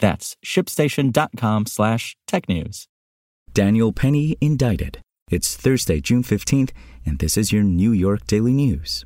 That's shipstation.com slash technews. Daniel Penny indicted. It's Thursday, June 15th, and this is your New York Daily News.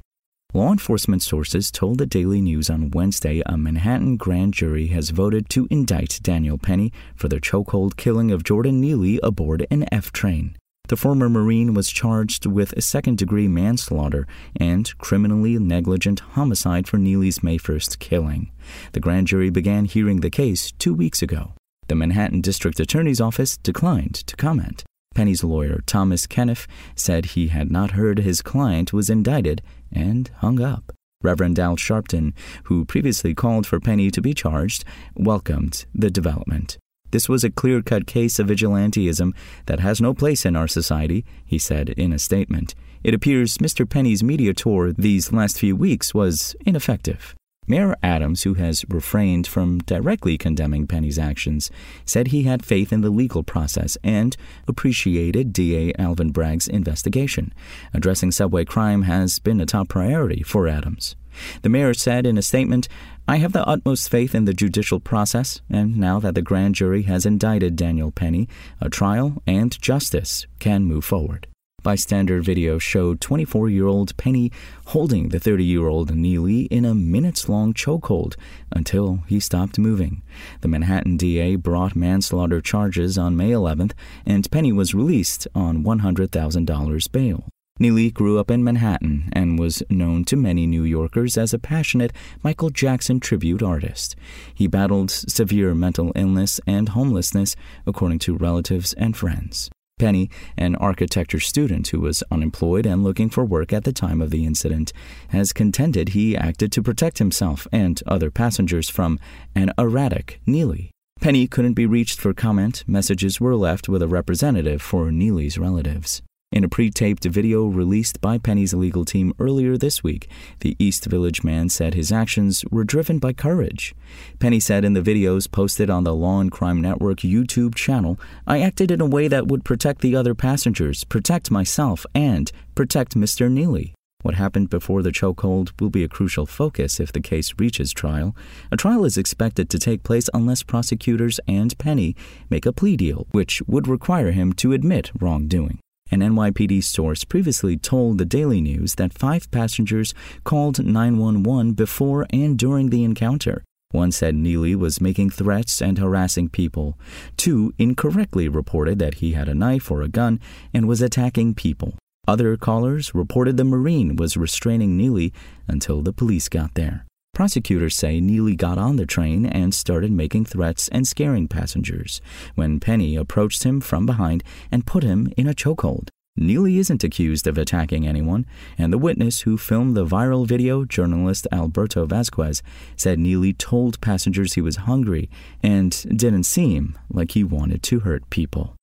Law enforcement sources told the Daily News on Wednesday a Manhattan grand jury has voted to indict Daniel Penny for the chokehold killing of Jordan Neely aboard an F train. The former Marine was charged with a second degree manslaughter and criminally negligent homicide for Neely's May 1st killing. The grand jury began hearing the case two weeks ago. The Manhattan District Attorney's Office declined to comment. Penny's lawyer, Thomas Kenniff, said he had not heard his client was indicted and hung up. Reverend Al Sharpton, who previously called for Penny to be charged, welcomed the development. This was a clear cut case of vigilanteism that has no place in our society, he said in a statement. It appears Mr. Penny's media tour these last few weeks was ineffective. Mayor Adams, who has refrained from directly condemning Penny's actions, said he had faith in the legal process and appreciated DA Alvin Bragg's investigation. Addressing subway crime has been a top priority for Adams. The mayor said in a statement, I have the utmost faith in the judicial process, and now that the grand jury has indicted Daniel Penny, a trial and justice can move forward. Bystander video showed 24 year old Penny holding the 30 year old Neely in a minutes long chokehold until he stopped moving. The Manhattan DA brought manslaughter charges on May 11th, and Penny was released on $100,000 bail. Neely grew up in Manhattan and was known to many New Yorkers as a passionate Michael Jackson tribute artist. He battled severe mental illness and homelessness, according to relatives and friends. Penny, an architecture student who was unemployed and looking for work at the time of the incident, has contended he acted to protect himself and other passengers from an erratic Neely. Penny couldn't be reached for comment. Messages were left with a representative for Neely's relatives. In a pre taped video released by Penny's legal team earlier this week, the East Village man said his actions were driven by courage. Penny said in the videos posted on the Law and Crime Network YouTube channel, I acted in a way that would protect the other passengers, protect myself, and protect Mr. Neely. What happened before the chokehold will be a crucial focus if the case reaches trial. A trial is expected to take place unless prosecutors and Penny make a plea deal, which would require him to admit wrongdoing. An NYPD source previously told the Daily News that five passengers called 911 before and during the encounter. One said Neely was making threats and harassing people. Two incorrectly reported that he had a knife or a gun and was attacking people. Other callers reported the Marine was restraining Neely until the police got there. Prosecutors say Neely got on the train and started making threats and scaring passengers when Penny approached him from behind and put him in a chokehold. Neely isn't accused of attacking anyone, and the witness who filmed the viral video, journalist Alberto Vasquez, said Neely told passengers he was hungry and didn't seem like he wanted to hurt people.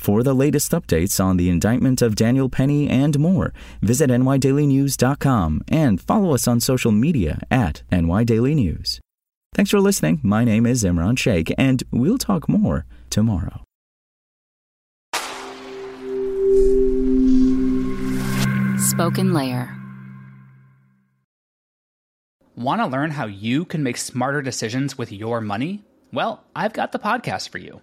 For the latest updates on the indictment of Daniel Penny and more, visit nydailynews.com and follow us on social media at nydailynews. Thanks for listening. My name is Imran Sheikh, and we'll talk more tomorrow. Spoken Layer. Want to learn how you can make smarter decisions with your money? Well, I've got the podcast for you.